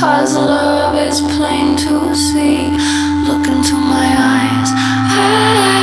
Cause love is plain to see. Look into my eyes. I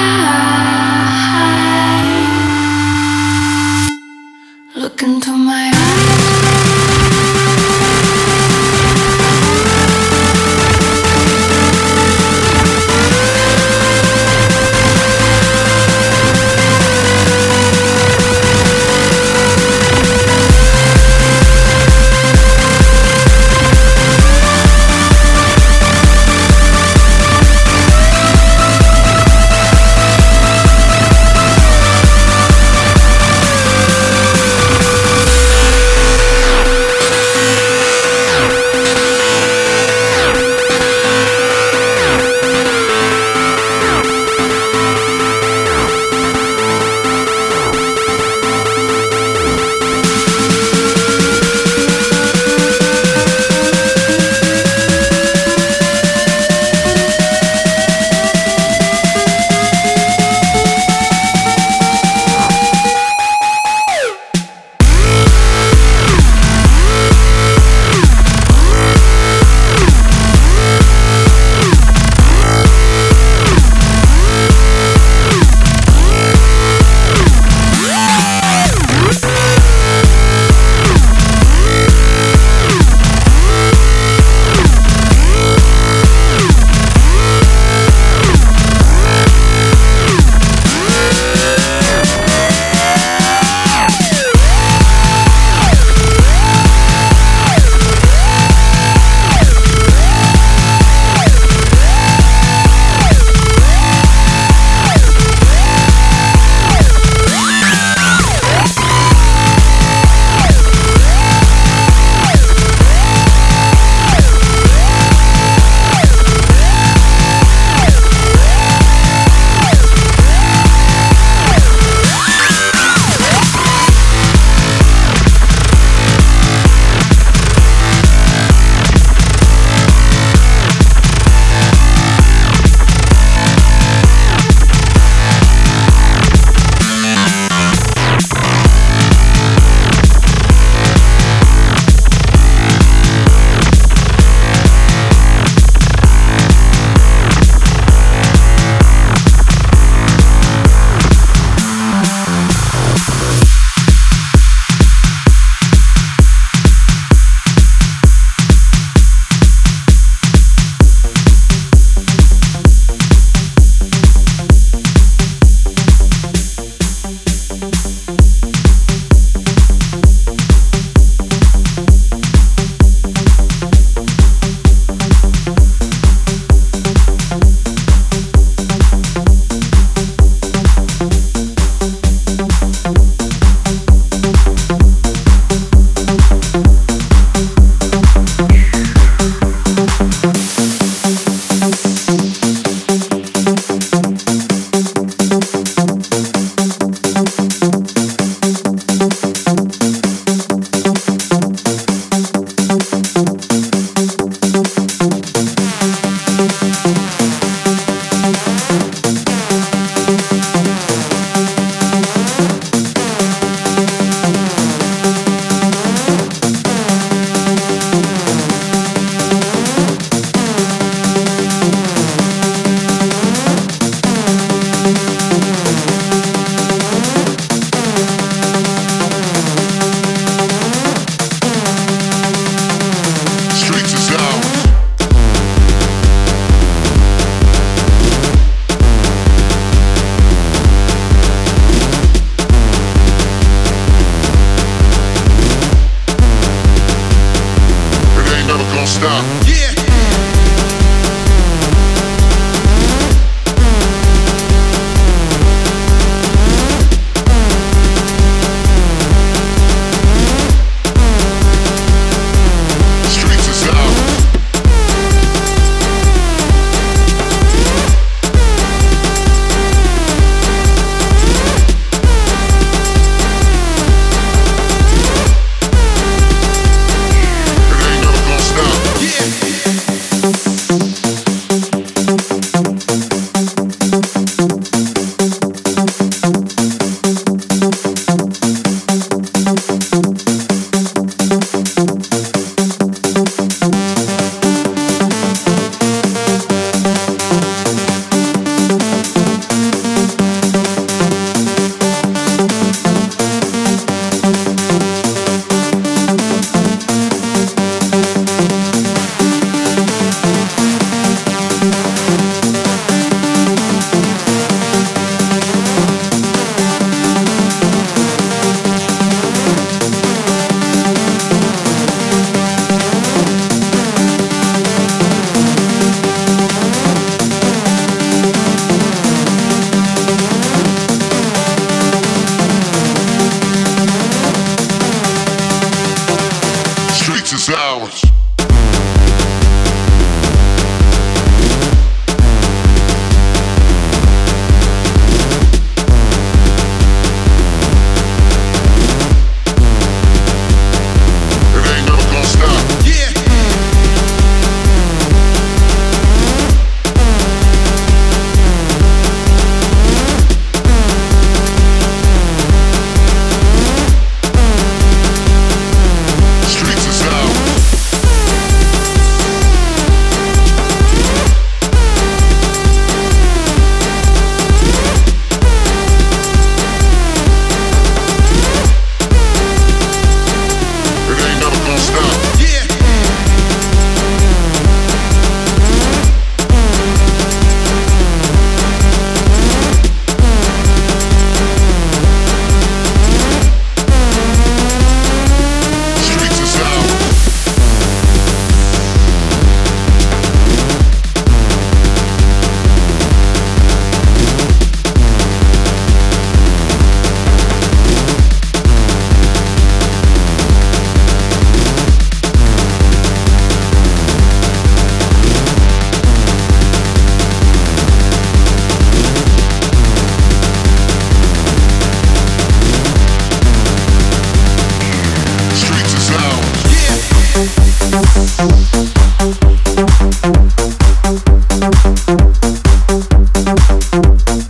Thank